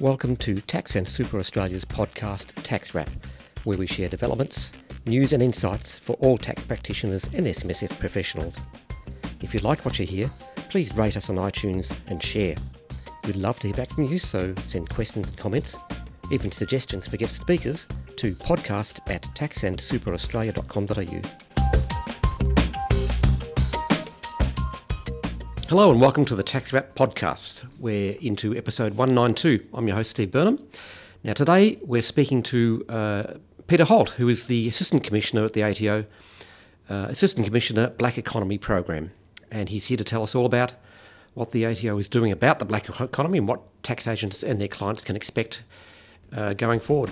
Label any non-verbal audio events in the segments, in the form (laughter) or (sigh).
Welcome to Tax and Super Australia's podcast Tax Wrap, where we share developments, news, and insights for all tax practitioners and SMSF professionals. If you like what you hear, please rate us on iTunes and share. We'd love to hear back from you, so send questions and comments, even suggestions for guest speakers, to podcast at taxandsuperaustralia.com.au. Hello and welcome to the Tax Wrap podcast. We're into episode 192. I'm your host, Steve Burnham. Now, today we're speaking to uh, Peter Holt, who is the Assistant Commissioner at the ATO, uh, Assistant Commissioner Black Economy Program. And he's here to tell us all about what the ATO is doing about the black economy and what tax agents and their clients can expect uh, going forward.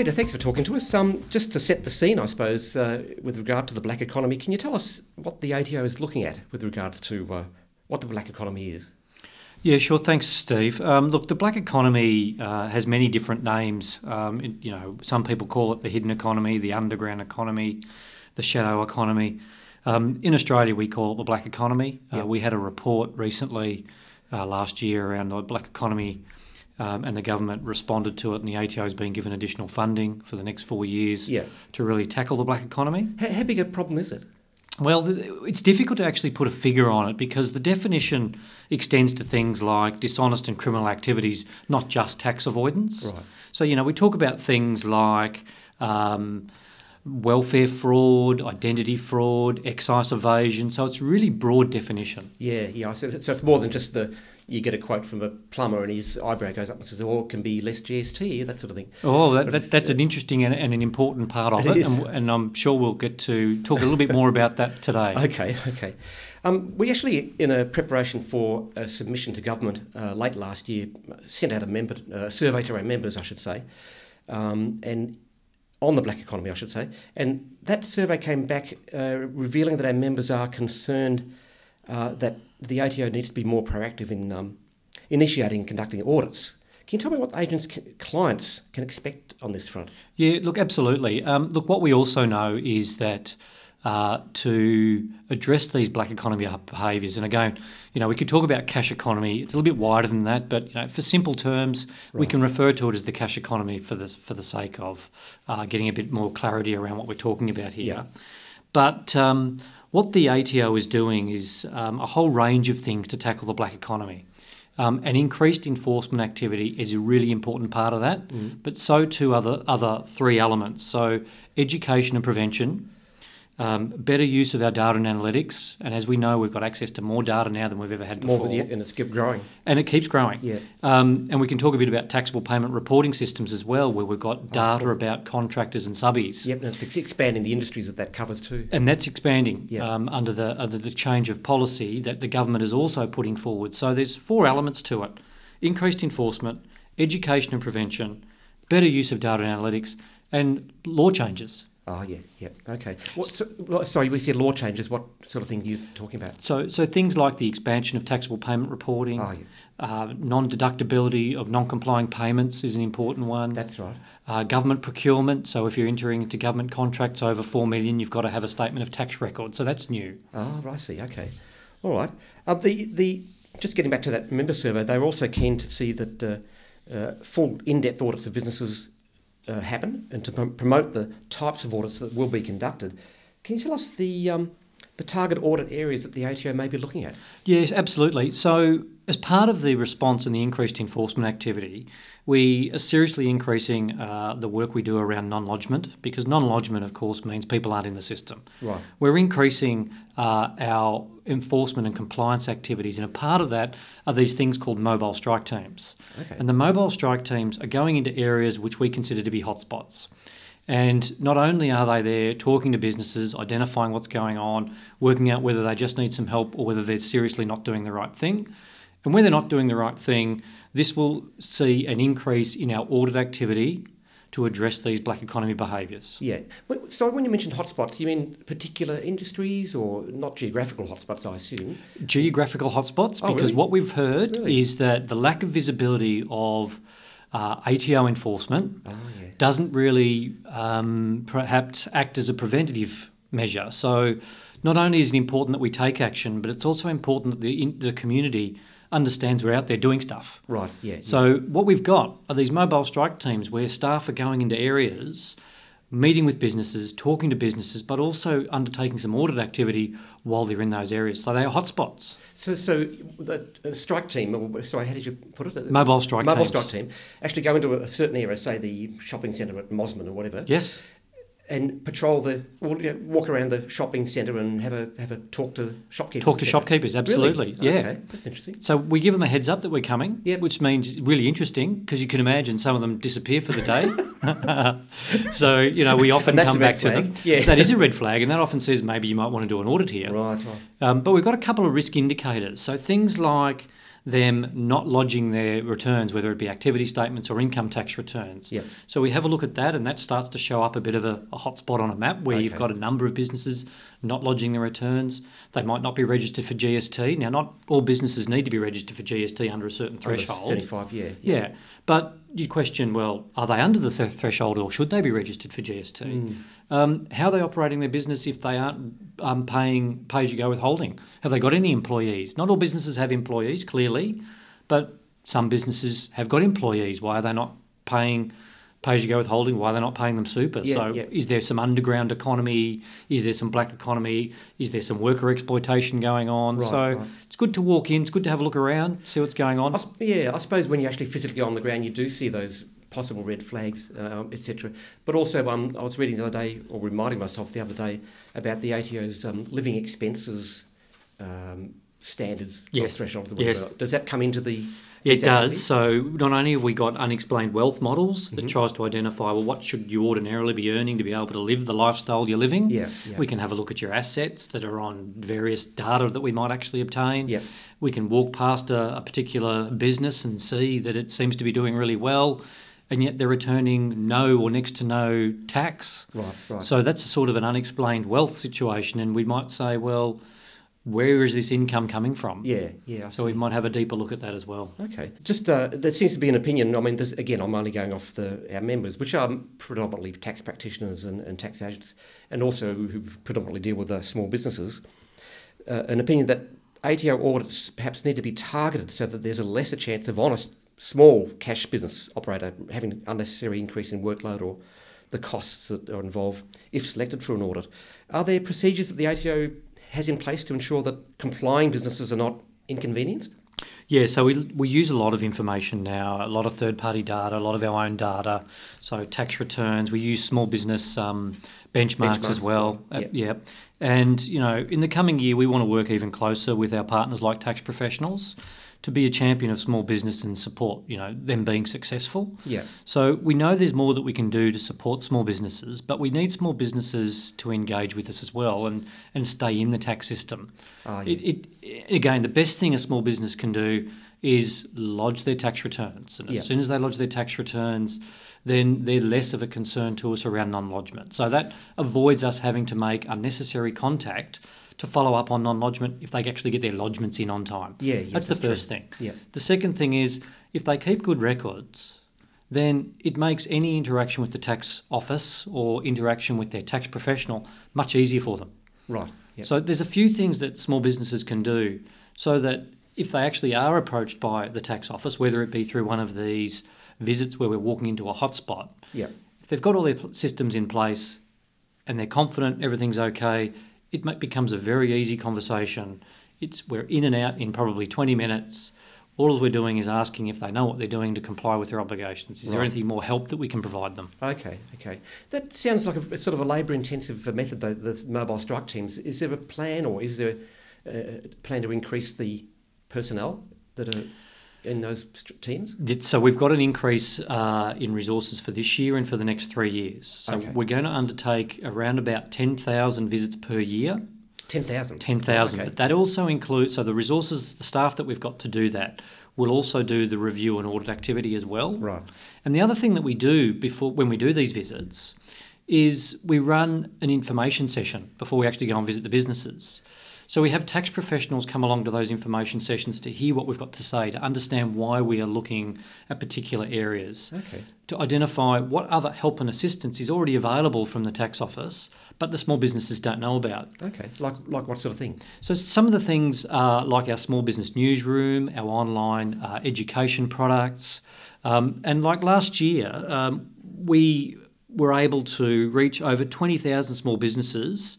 Peter, thanks for talking to us. Um, just to set the scene, I suppose, uh, with regard to the black economy, can you tell us what the ATO is looking at with regards to uh, what the black economy is? Yeah, sure. Thanks, Steve. Um, look, the black economy uh, has many different names. Um, it, you know, some people call it the hidden economy, the underground economy, the shadow economy. Um, in Australia, we call it the black economy. Uh, yep. We had a report recently uh, last year around the black economy um, and the government responded to it, and the ATO has been given additional funding for the next four years yeah. to really tackle the black economy. How, how big a problem is it? Well, it's difficult to actually put a figure on it because the definition extends to things like dishonest and criminal activities, not just tax avoidance. Right. So, you know, we talk about things like um, welfare fraud, identity fraud, excise evasion. So it's really broad definition. Yeah, yeah. So, so it's more than just the you get a quote from a plumber and his eyebrow goes up and says, "Oh, it can be less GST," that sort of thing. Oh, that, that, that's an interesting and, and, an important part of it, it and, and, I'm sure we'll get to talk a little bit more about that today. (laughs) Okay, okay. Um, we actually, in a preparation for a submission to government uh, late last year, sent out a member uh, survey to our members, I should say, um, and on the black economy, I should say, and that survey came back uh, revealing that our members are concerned uh, that the ATO needs to be more proactive in um, initiating and conducting audits. Can you tell me what agents' clients can expect on this front? Yeah, look, absolutely. Um, look, what we also know is that uh, to address these black economy behaviours, and again, you know, we could talk about cash economy. It's a little bit wider than that, but you know, for simple terms, right. we can refer to it as the cash economy for the for the sake of uh, getting a bit more clarity around what we're talking about here. Yeah. But um, what the ATO is doing is um, a whole range of things to tackle the black economy. Um, and increased enforcement activity is a really important part of that, mm. but so too other other three elements. So education and prevention, um, better use of our data and analytics. And as we know, we've got access to more data now than we've ever had before. More than yet, and it's kept growing. And it keeps growing. Yeah. Um, and we can talk a bit about taxable payment reporting systems as well, where we've got data oh, about contractors and subbies. Yep, and it's expanding the industries that that covers too. And that's expanding yep. um, under the under the change of policy that the government is also putting forward. So there's four elements to it: increased enforcement, education and prevention, better use of data and analytics, and law changes. Oh yeah, yeah, okay. What, so, sorry, we said law changes. What sort of things are you talking about? So, so things like the expansion of taxable payment reporting, oh, yeah. uh, non-deductibility of non-complying payments is an important one. That's right. Uh, government procurement. So, if you're entering into government contracts over four million, you've got to have a statement of tax record. So that's new. Oh, I see. Okay, all right. Uh, the the just getting back to that member survey, they were also keen to see that uh, uh, full in-depth audits of businesses uh, happen and to pr- promote the types of audits that will be conducted. Can you tell us the um, the target audit areas that the ATO may be looking at? Yes, absolutely. So, as part of the response and the increased enforcement activity, we are seriously increasing uh, the work we do around non lodgement because non lodgement, of course, means people aren't in the system. Right. We're increasing uh, our enforcement and compliance activities, and a part of that are these things called mobile strike teams. Okay. And the mobile strike teams are going into areas which we consider to be hotspots. And not only are they there talking to businesses, identifying what's going on, working out whether they just need some help or whether they're seriously not doing the right thing. And when they're not doing the right thing, this will see an increase in our audit activity to address these black economy behaviours. Yeah. So when you mentioned hotspots, you mean particular industries or not geographical hotspots, I assume? Geographical hotspots, oh, because really? what we've heard really? is that the lack of visibility of uh, ATO enforcement oh, yeah. doesn't really um, perhaps act as a preventative measure. So not only is it important that we take action, but it's also important that the, in, the community understands we're out there doing stuff. Right. Yeah. So what we've got are these mobile strike teams where staff are going into areas, meeting with businesses, talking to businesses, but also undertaking some audit activity while they're in those areas. So they are hotspots. So, so the strike team, sorry, how did you put it? Mobile strike Mobile teams. strike team actually go into a certain area, say the shopping centre at Mosman or whatever, Yes. And patrol the, or you know, walk around the shopping centre and have a have a talk to shopkeepers. Talk to shopkeepers, absolutely. Really? Yeah. Okay, that's interesting. So we give them a heads up that we're coming, Yep. which means really interesting because you can imagine some of them disappear for the day. (laughs) so you know we often come back to them. Yeah. That is a red flag, and that often says maybe you might want to do an audit here. Right, right. Um, but we've got a couple of risk indicators. So things like them not lodging their returns, whether it be activity statements or income tax returns. Yep. So we have a look at that, and that starts to show up a bit of a, a hot spot on a map where you've got a number of businesses not lodging their returns. They might not be registered for GST. Now, not all businesses need to be registered for GST under a certain Under threshold. 75, yeah. Yeah, but you question, well, are they under the th- threshold or should they be registered for GST? Mm. Um, how are they operating their business if they aren't um, paying pay as you go withholding? Have they got any employees? Not all businesses have employees, clearly, but some businesses have got employees. Why are they not paying pay as you go withholding? Why are they not paying them super? Yeah, so, yeah. is there some underground economy? Is there some black economy? Is there some worker exploitation going on? Right, so, right. it's good to walk in, it's good to have a look around, see what's going on. I yeah, I suppose when you're actually physically on the ground, you do see those possible red flags, um, etc. But also, um, I was reading the other day, or reminding myself the other day, about the ATO's um, living expenses um, standards Yes. threshold. Yes. Does that come into the? it does. So not only have we got unexplained wealth models that Mhm. tries to identify well what should you ordinarily be earning to be able to live the lifestyle you're living. Yeah, yeah. We can have a look at your assets that are on various data that we might actually obtain. Yeah. We can walk past a, a particular business and see that it seems to be doing really well, and yet they're returning no or next to no tax. Right, right. So that's a sort of an unexplained wealth situation, and we might say, well, where is this income coming from? yeah, yeah. I So we might have a deeper look at that as well. Okay. Just uh, there seems to be an opinion. I mean, this, again, I'm only going off the our members, which are predominantly tax practitioners and, and tax agents, and also who predominantly deal with uh, small businesses. Uh, an opinion that ATO audits perhaps need to be targeted so that there's a lesser chance of honest small cash business operator having an unnecessary increase in workload or the costs that are involved if selected for an audit. Are there procedures that the ATO has in place to ensure that complying businesses are not inconvenienced? Yeah, so we, we use a lot of information now, a lot of third party data, a lot of our own data. So tax returns, we use small business um, benchmarks, Benchmarks, as well. yeah. Uh, yeah. And, you know, in the coming year, we want to work even closer with our partners like tax professionals to be a champion of small business and support, you know, them being successful. Yeah. So we know there's more that we can do to support small businesses, but we need small businesses to engage with us as well and, and stay in the tax system. Ah, yeah. It, it again, the best thing a small business can do is lodge their tax returns, and as Yeah. soon as they lodge their tax returns, then they're less of a concern to us around non-lodgement. So that avoids us having to make unnecessary contact to follow up on non-lodgement if they actually get their lodgements in on time. Yeah, yeah, that's, that's the first true. thing. Yeah. The second thing is if they keep good records, then it makes any interaction with the tax office or interaction with their tax professional much easier for them. Right. Yeah. So there's a few things that small businesses can do so that if they actually are approached by the tax office, whether it be through one of these visits where we're walking into a hotspot, yeah. if they've got all their systems in place and they're confident everything's okay, it becomes a very easy conversation. It's we're in and out in probably 20 minutes. All we're doing is asking if they know what they're doing to comply with their obligations. Is there anything more help that we can provide them? Okay. Okay. That sounds like a, sort of a labour-intensive method. The, the mobile strike teams. Is there a plan, or is there a plan to increase the personnel that are in those teams? So we've got an increase uh, in resources for this year and for the next three years. So Okay. we're going to undertake around about 10,000 visits per year. Ten thousand. 10,000. Okay. But that also includes, so the resources, the staff that we've got to do that will also do the review and audit activity as well. Right. And the other thing that we do before when we do these visits is we run an information session before we actually go and visit the businesses. So we have tax professionals come along to those information sessions to hear what we've got to say, to understand why we are looking at particular areas, Okay. to identify what other help and assistance is already available from the tax office, but the small businesses don't know about. Okay. Like like what sort of thing? So some of the things are like our small business newsroom, our online uh, education products, um, and like last year, um, we were able to reach over 20,000 small businesses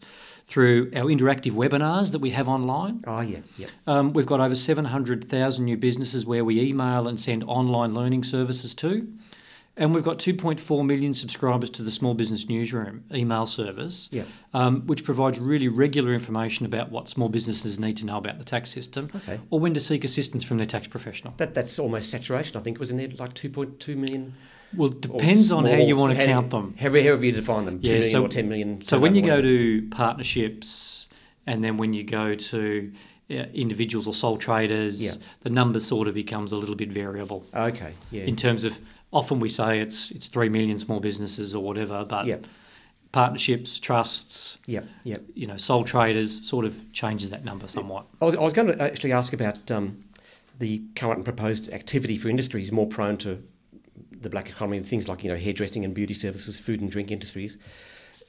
through our interactive webinars that we have online. Oh yeah. Yeah. Um, we've got over 700,000 new businesses where we email and send online learning services to. And we've got 2.4 million subscribers to the Small Business Newsroom email service, Yeah. um, which provides really regular information about what small businesses need to know about the tax system Okay. or when to seek assistance from their tax professional. That that's almost saturation. I think wasn't there like two point two million. Well, depends on how you want to count them. However, however you define them, two Yeah, million so- or ten million. So when you go to partnerships and then when you go to uh, individuals or sole traders, Yeah. the number sort of becomes a little bit variable. Okay. Yeah. in terms of often we say it's it's three million small businesses or whatever, but Yep. partnerships, trusts, Yep. Yep. you know, sole traders sort of changes that number somewhat. I was, I was going to actually ask about um, the current and proposed activity for industries more prone to the black economy and things like you know hairdressing and beauty services, food and drink industries,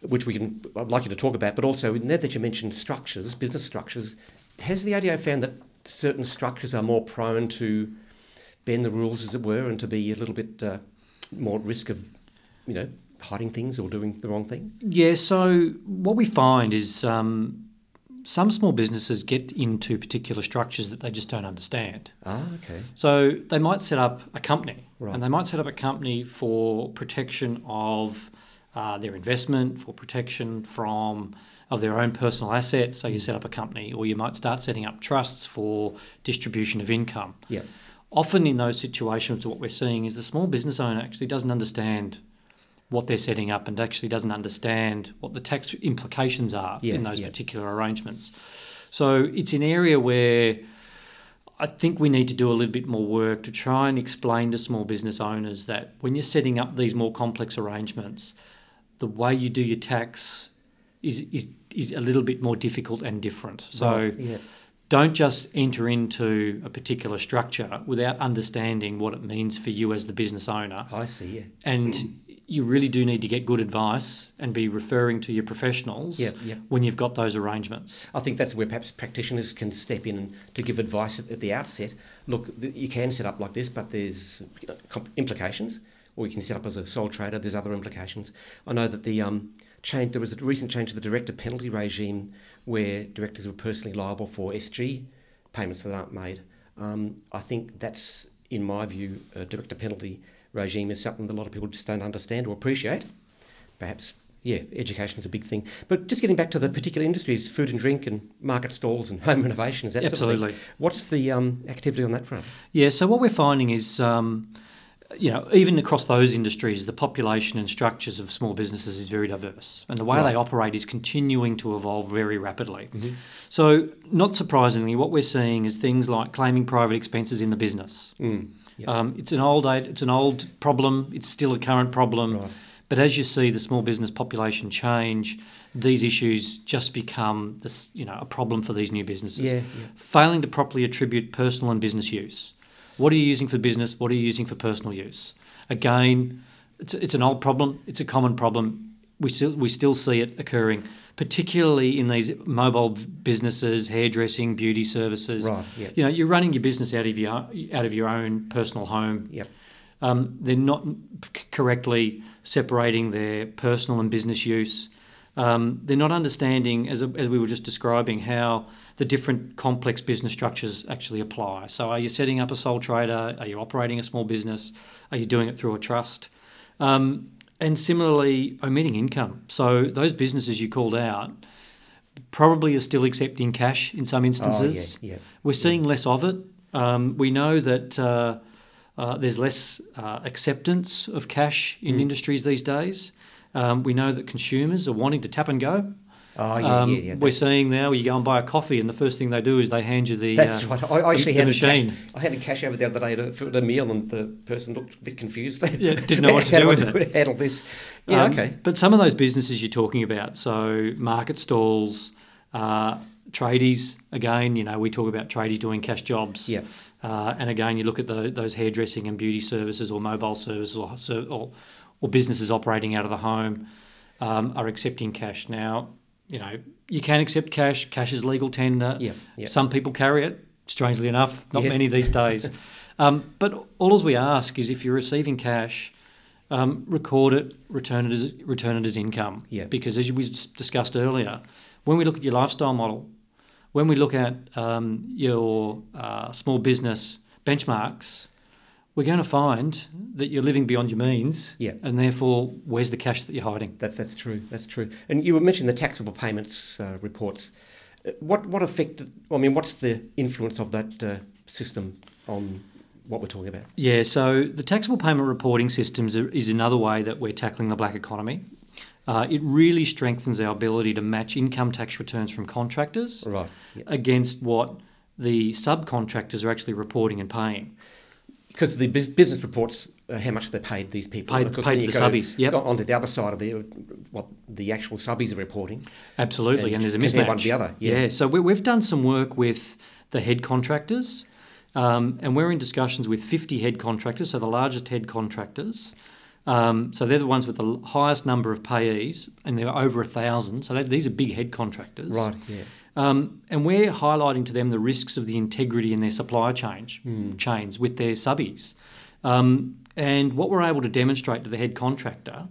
which we can I'd like you to talk about. But also now that you mentioned structures, business structures, has the ATO found that certain structures are more prone to bend the rules, as it were, and to be a little bit uh, more at risk of you know hiding things or doing the wrong thing? Yeah, so what we find is um, some small businesses get into particular structures that they just don't understand. Ah, okay. So they might set up a company, Right. and they might set up a company for protection of uh, their investment, for protection from of their own personal assets. So you set up a company, or you might start setting up trusts for distribution of income. Yeah. Often in those situations, what we're seeing is the small business owner actually doesn't understand what they're setting up and actually doesn't understand what the tax implications are Yeah, in those yeah. particular arrangements. So it's an area where I think we need to do a little bit more work to try and explain to small business owners that when you're setting up these more complex arrangements, the way you do your tax is is is a little bit more difficult and different. So Right, yeah. don't just enter into a particular structure without understanding what it means for you as the business owner. I see. Yeah. And you really do need to get good advice and be referring to your professionals Yeah, yeah. when you've got those arrangements. I think that's where perhaps practitioners can step in to give advice at, the outset. Look, you can set up like this, but there's you know, comp- implications. Or you can set up as a sole trader. There's other implications. I know that the um, change there was a recent change to the director penalty regime, where directors were personally liable for SG payments that aren't made. Um, I think that's, in my view, a director penalty regime is something that a lot of people just don't understand or appreciate perhaps yeah, education is a big thing. But just getting back to the particular industries, food and drink and market stalls and (laughs) home renovations, is that sort of Absolutely. What's the um, activity on that front? Yeah, so what we're finding is, um, you know, even across those industries, the population and structures of small businesses is very diverse, and the way Right. they operate is continuing to evolve very rapidly. So, not surprisingly, what we're seeing is things like claiming private expenses in the business. Mm. Yeah. Um, it's an old it's an old problem. It's still a current problem. Right. But as you see the small business population change, these issues just become this, you know, a problem for these new businesses. Yeah, yeah. Failing to properly attribute personal and business use. What are you using for business? What are you using for personal use? Again, it's, it's an old problem. It's a common problem. We still we still see it occurring, particularly in these mobile businesses, hairdressing, beauty services. Right, yeah. You know, you're running your business out of your out of your own personal home. Yep. Um, they're not c- correctly separating their personal and business use. Um, they're not understanding, as, as we were just describing, how the different complex business structures actually apply. So, are you setting up a sole trader? Are you operating a small business? Are you doing it through a trust? Um, and similarly, omitting income. So, those businesses you called out probably are still accepting cash in some instances. Oh, yeah, yeah. We're seeing less of it. Um, we know that uh, uh, there's less uh, acceptance of cash Mm. in industries these days. Um, we know that consumers are wanting to tap and go. Oh, yeah, Um, yeah, yeah. We're seeing now you go and buy a coffee, and the first thing they do is they hand you the. That's uh, right. I, I actually the handed cash. machine. I handed cash over the other day to, for the meal, and the person looked a bit confused. Yeah, didn't know what to (laughs) do with it. Handle this. Yeah, Um, okay. But some of those businesses you're talking about, so market stalls, Uh, tradies, again, you know, we talk about tradies doing cash jobs. Yeah. Uh, and again, you look at the, those hairdressing and beauty services or mobile services or, or, or businesses operating out of the home um, are accepting cash. Now, you know, you can accept cash. Cash is legal tender. Yeah, yeah. Some people carry it, strangely enough, not Yes. many these days. (laughs) um, but all as we ask is if you're receiving cash, um, record it, return it as return it as income. Yeah. Because as we discussed earlier, when we look at your lifestyle model, when we look at um, your uh, small business benchmarks, we're going to find that you're living beyond your means. Yeah. And therefore, where's the cash that you're hiding? That's that's true. That's true. And you were mentioning the taxable payments uh, reports. Uh, What what effect? I mean, what's the influence of that uh, system on what we're talking about? Yeah, so the taxable payment reporting systems are- is another way that we're tackling the black economy. Uh, it really strengthens our ability to match income tax returns from contractors Right. Yeah. against what the subcontractors are actually reporting and paying. Because the business reports uh, how much they paid these people. Paid- paid then to you the go- subbies, yep. Go onto the other side of the what the actual subbies are reporting. Absolutely, And and, there's a mismatch. one to the other, yeah. so we, we've done some work with the head contractors, um, and we're in discussions with 50 head contractors, so the largest head contractors. Um, so they're the ones with the highest number of payees, and they're over a thousand. So they, these are big head contractors. Right. Yeah. Um, and we're highlighting to them the risks of the integrity in their supply chain, chains with their subbies. Um, and what we're able to demonstrate to the head contractor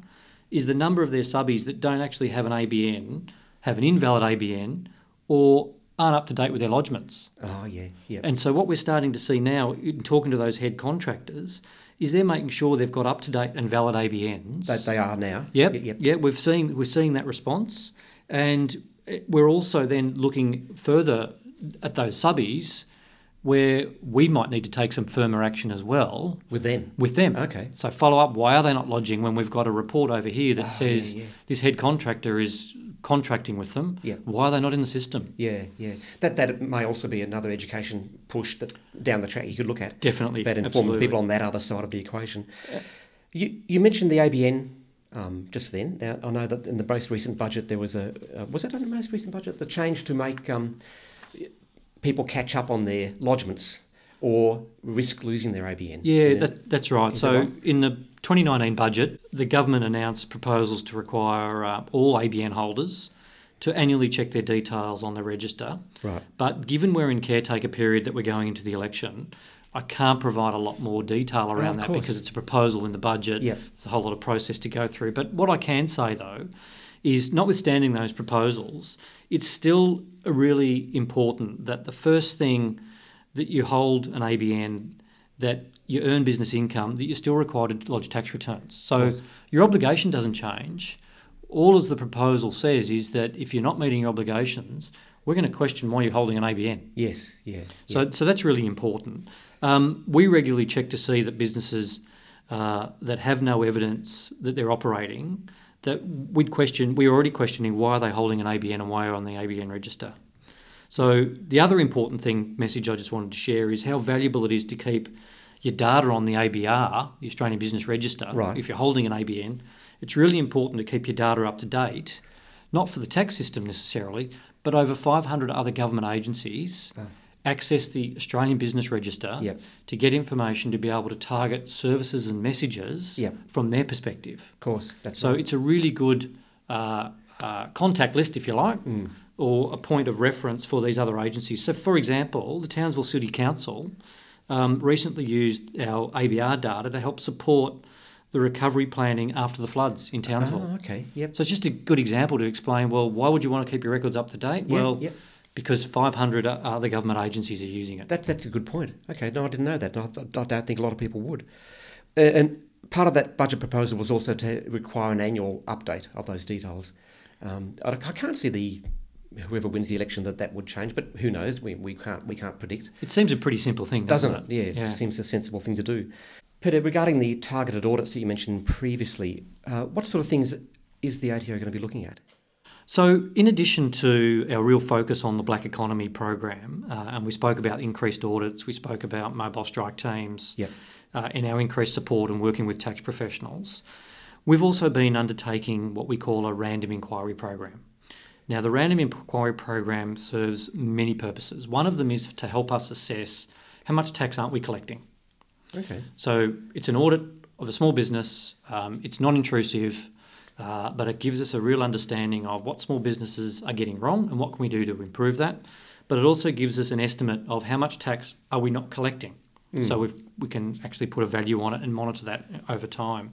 is the number of their subbies that don't actually have an ABN, have an invalid ABN, or aren't up to date with their lodgements. Oh yeah. Yeah. And so what we're starting to see now, in talking to those head contractors, is they're making sure they've got up to date and valid ABNs. they, they are now. Yep. Yep. Yeah, we've seen we're seeing that response, and we're also then looking further at those subbies, where we might need to take some firmer action as well With them. with them. Okay. So follow up. Why are they not lodging when we've got a report over here that Oh, says yeah, yeah. this head contractor is contracting with them? Yeah. Why are they not in the system? Yeah. Yeah. That that may also be another education push that down the track you could look at. Definitely. informing absolutely. people on that other side of the equation. You, you mentioned the ABN um, just then. Now, I know that in the most recent budget there was a uh, was that in the most recent budget the change to make um, people catch up on their lodgements or risk losing their ABN. Yeah, that, that's right. Is So right? in the 2019 budget, the government announced proposals to require uh, all ABN holders to annually check their details on the register. right. But given we're in caretaker period that we're going into the election, I can't provide a lot more detail around Oh, that because it's a proposal in the budget. Yep. There's a whole lot of process to go through. But what I can say though is notwithstanding those proposals, it's still really important that the first thing that you hold an ABN that you earn business income that you're still required to lodge tax returns. So your obligation doesn't change. All as the proposal says is that if you're not meeting your obligations, we're going to question why you're holding an ABN. Yes. Yeah. So, so that's really important. Um, we regularly check to see that businesses uh, that have no evidence that they're operating, that we'd question, we're already questioning why are they holding an ABN and why are on the ABN register. So the other important thing, message I just wanted to share is how valuable it is to keep your data on the ABR, the Australian Business Register. Right. If you're holding an ABN, it's really important to keep your data up to date, not for the tax system necessarily, but over 500 other government agencies. Access the Australian Business Register Yep. to get information to be able to target services and messages Yep. from their perspective. Of course. That's So right. it's a really good uh, uh, contact list, if you like, Mm. or a point of reference for these other agencies. So, for example, the Townsville City Council um, recently used our ABR data to help support the recovery planning after the floods in Townsville. Oh, okay. Yep. So it's just a good example to explain. Well, why would you want to keep your records up to date? Well, yep. Because 500 other government agencies are using it. That, that's a good point. Okay, no, I didn't know that. I, I don't think a lot of people would. Uh, and part of that budget proposal was also to require an annual update of those details. Um, I, I can't see the whoever wins the election that that would change, but who knows? We, we can't we can't predict, It seems a pretty simple thing, doesn't, doesn't it? Yeah, it Yeah. seems a sensible thing to do. Peter, regarding the targeted audits that you mentioned previously, uh, what sort of things is the ATO going to be looking at? So, in addition to our real focus on the black economy program, uh, and we spoke about increased audits, we spoke about mobile strike teams, Yep. uh, and our increased support and working with tax professionals, we've also been undertaking what we call a random inquiry program. Now, the random inquiry program serves many purposes. One of them is to help us assess how much tax aren't we collecting. Okay. So it's an audit of a small business. Um, it's non-intrusive, uh, but it gives us a real understanding of what small businesses are getting wrong and what can we do to improve that. But it also gives us an estimate of how much tax are we not collecting. Mm. So we've, we can actually put a value on it and monitor that over time.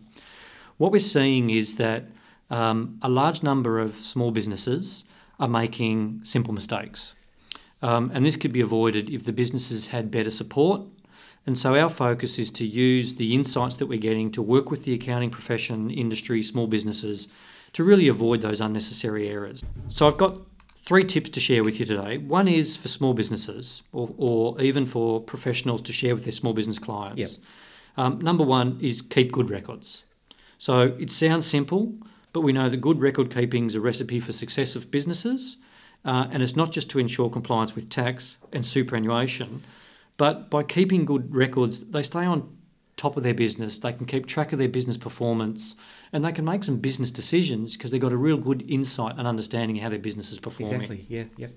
What we're seeing is that um, a large number of small businesses are making simple mistakes. Um, and this could be avoided if the businesses had better support. And so our focus is to use the insights that we're getting to work with the accounting profession, industry, small businesses to really avoid those unnecessary errors. So I've got three tips to share with you today. One is for small businesses or, or even for professionals to share with their small business clients. Yep. Um, number one is keep good records. So it sounds simple, but we know that good record keeping is a recipe for success of businesses. Uh, and it's not just to ensure compliance with tax and superannuation, but by keeping good records, they stay on top of their business, they can keep track of their business performance, and they can make some business decisions because they've got a real good insight and understanding of how their business is performing. Exactly. Yeah. Yep.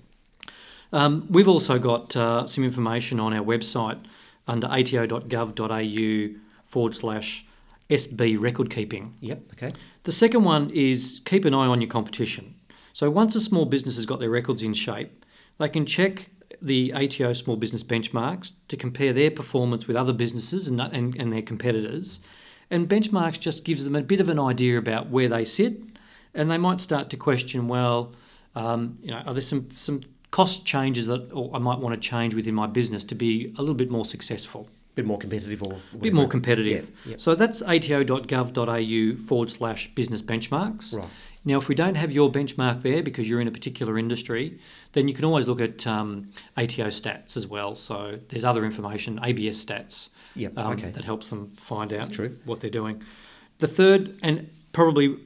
Um, we've also got uh, some information on our website under ato.gov.au forward slash SB record keeping. Yep. Okay. The second one is keep an eye on your competition. So once a small business has got their records in shape, they can check the ATO small business benchmarks to compare their performance with other businesses and, and, and their competitors. And benchmarks just gives them a bit of an idea about where they sit, and they might start to question, well, um, you know, are there some some cost changes that I might want to change within my business to be a little bit more successful? A bit more competitive or a bit more competitive. Yeah, yeah. So that's ato.gov.au forward slash business benchmarks. Right. Now, if we don't have your benchmark there because you're in a particular industry, then you can always look at um, ATO stats as well. So there's other information, ABS stats, Yep. um, okay. that helps them find out true. what they're doing. The third, and probably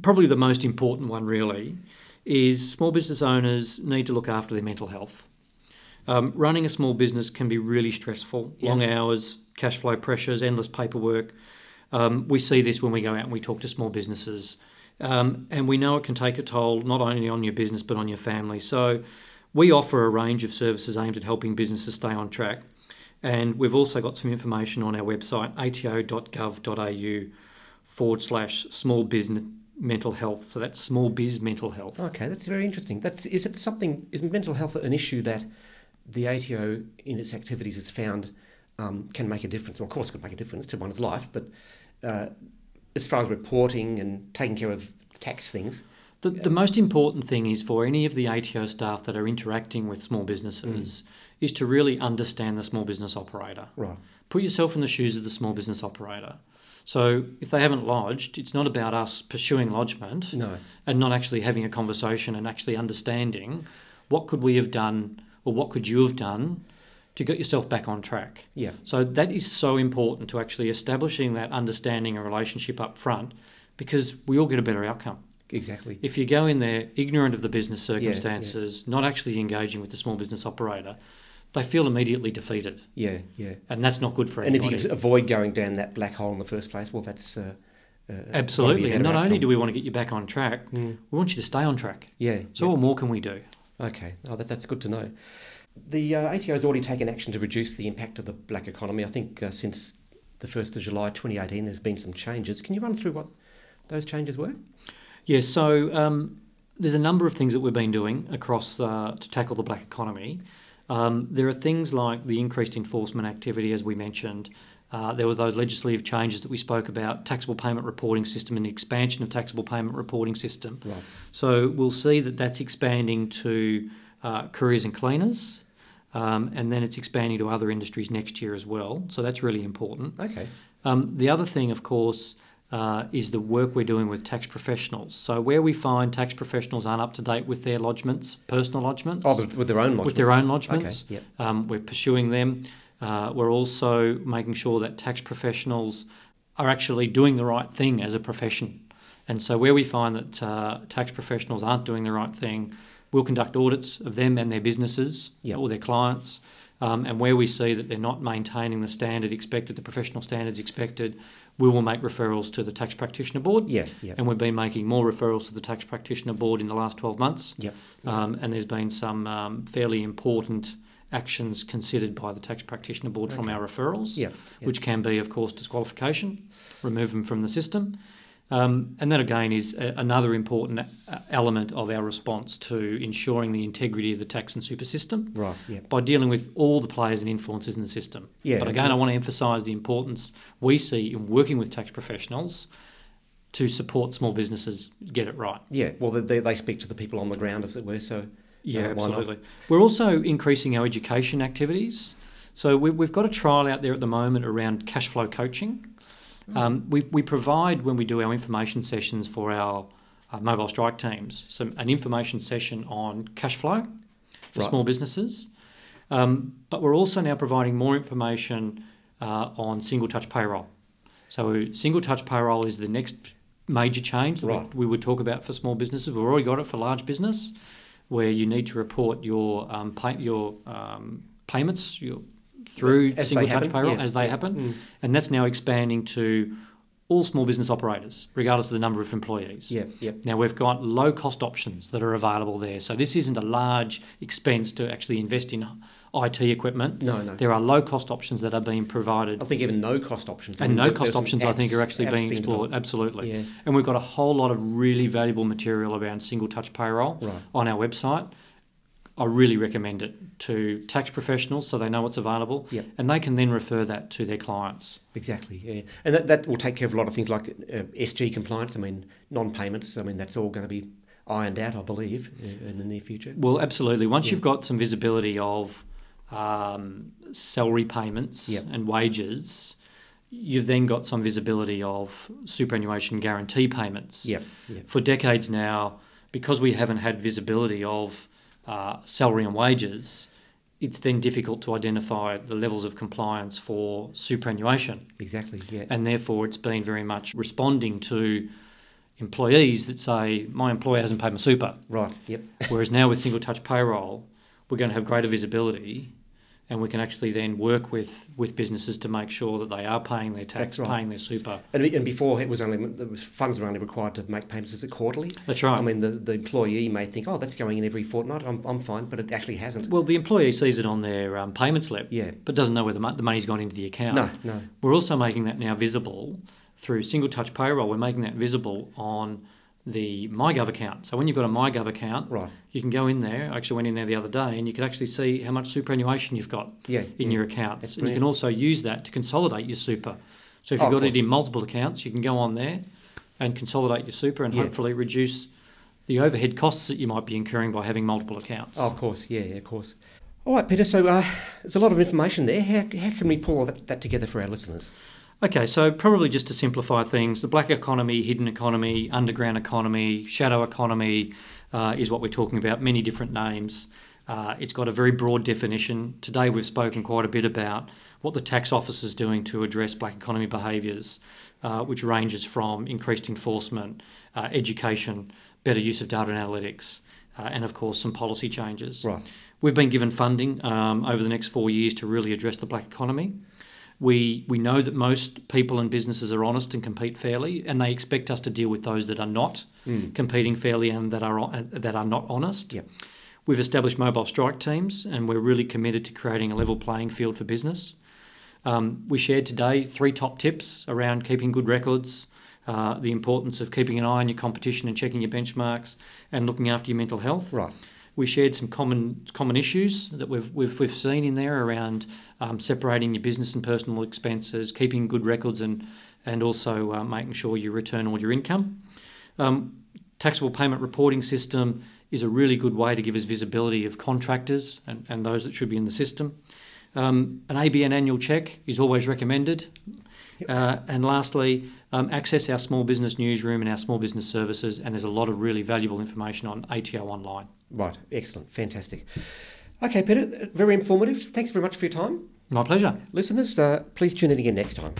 probably the most important one, really, is small business owners need to look after their mental health. Um, running a small business can be really stressful, Yeah. long hours, cash flow pressures, endless paperwork. Um, we see this when we go out and we talk to small businesses. Um, and we know it can take a toll not only on your business but on your family. So we offer a range of services aimed at helping businesses stay on track. And we've also got some information on our website, ato.gov.au forward slash small business mental health. So that's small biz mental health. Okay, that's very interesting. That's is it something? Is mental health an issue that the ATO in its activities has found um, can make a difference? Well, of course, it can make a difference to one's life, but uh, as far as reporting and taking care of tax things, The, the most important thing is for any of the ATO staff that are interacting with small businesses mm. is to really understand the small business operator. right? Put yourself in the shoes of the small business operator. So if they haven't lodged, it's not about us pursuing lodgement No, and not actually having a conversation and actually understanding what could we have done or what could you have done to get yourself back on track. yeah, So that is so important to actually establishing that understanding and relationship up front because we all get a better outcome. exactly. If you go in there ignorant of the business yeah. circumstances, not actually engaging with the small business operator, they feel immediately defeated, Yeah, yeah. and that's not good for And if you can avoid going down that black hole in the first place, well, that's uh, uh, might be a Absolutely, and not only do we want to get you back on track, Mm, we want you to stay on track. yeah. So, yeah. what more can we do? Okay, oh, that, that's good to know. The uh, ATO has already taken action to reduce the impact of the black economy. I think uh, since the 1st of July 2018, there's been some changes. Can you run through what those changes were? Yes, so um, there's a number of things that we've been doing across uh, to tackle the black economy. Um, there are things like the increased enforcement activity, as we mentioned. Uh, there were those legislative changes that we spoke about, taxable payment reporting system and the expansion of taxable payment reporting system. Right. So we'll see that that's expanding to uh, couriers and cleaners, um, and then it's expanding to other industries next year as well. So that's really important. Okay. Um, the other thing, of course, uh, is the work we're doing with tax professionals. So where we find tax professionals aren't up to date with their lodgements, personal lodgements, Oh, with, with their own lodgements. with their own Okay, lodgements, yep. um, we're pursuing them. Uh, we're also making sure that tax professionals are actually doing the right thing as a profession. And so, where we find that uh, tax professionals aren't doing the right thing, we'll conduct audits of them and their businesses Yep. or their clients Um, and where we see that they're not maintaining the standard expected, the professional standards expected, we will make referrals to the Tax Practitioner Board. Yeah, yeah. And we've been making more referrals to the Tax Practitioner Board in the last 12 months. Yep. Um, and there's been some um, fairly important actions considered by the Tax Practitioner Board from our referrals, Yeah, yeah. which can be, of course, disqualification, remove them from the system. Um, and that again is a, another important uh, element of our response to ensuring the integrity of the tax and super system Right, yeah. by dealing with all the players and influences in the system. Yeah. But again, I want to emphasise the importance we see in working with tax professionals to support small businesses get it right. Yeah, well, they, they speak to the people on the ground, as it were, so Yeah, uh, why not? absolutely. We're also increasing our education activities. So we, we've got a trial out there at the moment around cash flow coaching. Mm. Um, we, we provide when we do our information sessions for our uh, mobile strike teams some an information session on cash flow for Right. small businesses. Um, but we're also now providing more information uh, on single touch payroll. So single touch payroll is the next major change that Right. we, we would talk about for small businesses. We've already got it for large business, where you need to report your um, pay, your um, payments your, through As single touch happen, payroll yeah. as they happen, Mm. and that's now expanding to all small business operators, regardless of the number of employees. Yeah, yeah. Now we've got low cost options that are available there. So this isn't a large expense to actually invest in IT equipment. No, no. There are low cost options that are being provided. I think even no cost options. And no cost options, I think, are actually apps being explored. Absolutely. Yeah, And we've got a whole lot of really valuable material around single touch payroll right. on our website. I really recommend it to tax professionals so they know what's available Yep. and they can then refer that to their clients. Exactly, yeah. And that, that will take care of a lot of things like uh, SG compliance, I mean, non payments. I mean, that's all going to be ironed out, I believe, uh, in the near future. Well, absolutely. Once Yeah. you've got some visibility of um, salary payments Yep. and wages, you've then got some visibility of superannuation guarantee payments. Yeah, yeah. For decades now, because we haven't had visibility of uh, salary and wages, it's then difficult to identify the levels of compliance for superannuation. Exactly, yeah. And therefore, it's been very much responding to employees that say, My employer hasn't paid my super. Right, yep. Whereas now with single touch payroll, we're going to have greater visibility and we can actually then work with, with businesses to make sure that they are paying their tax, right. paying their super. And, and before, it was only the funds were only required to make payments as a quarterly. That's right. I mean, the, the employee may think, oh, that's going in every fortnight. I'm, I'm fine, but it actually hasn't. well, the employee sees it on their um, payment slip, Yeah. but doesn't know where the, mo- the money's gone into the account. No, no. We're also making that now visible through single touch payroll. We're making that visible on the MyGov account. So when you've got a MyGov account, Right. you can go in there. I actually went in there the other day and you can actually see how much superannuation you've got. Yeah. in yeah. your accounts. And you can also use that to consolidate your super. So if Oh, you've of got it in multiple accounts, you can go on there and consolidate your super and Yeah. hopefully reduce the overhead costs that you might be incurring by having multiple accounts. Oh, of course, yeah, yeah, of course. All right, Peter, so uh, there's a lot of information there. How, how can we pull that, that together for our listeners? Okay, so probably just to simplify things, the black economy, hidden economy, underground economy, shadow economy uh, is what we're talking about, many different names. Uh, it's got a very broad definition. Today we've spoken quite a bit about what the tax office is doing to address black economy behaviours, uh, which ranges from increased enforcement, uh, education, better use of data and analytics, uh, and of course some policy changes. Right. We've been given funding um, over the next four years to really address the black economy. We, we know that most people and businesses are honest and compete fairly, and they expect us to deal with those that are not Mm. competing fairly and that are that are not honest. Yep. We've established mobile strike teams, and we're really committed to creating a level playing field for business. Um, we shared today three top tips around keeping good records, uh, the importance of keeping an eye on your competition and checking your benchmarks, and looking after your mental health. Right. We shared some common common issues that we've we've, we've seen in there around um, separating your business and personal expenses, keeping good records, and and also uh, making sure you return all your income. Um, taxable payment reporting system is a really good way to give us visibility of contractors and, and those that should be in the system. Um, an ABN annual check is always recommended. Uh, and lastly, um, access our small business newsroom and our small business services, and there's a lot of really valuable information on ATO online. Right. Excellent. Fantastic. Okay, Peter, very informative. Thanks very much for your time. My pleasure. Listeners, uh, please tune in again next time.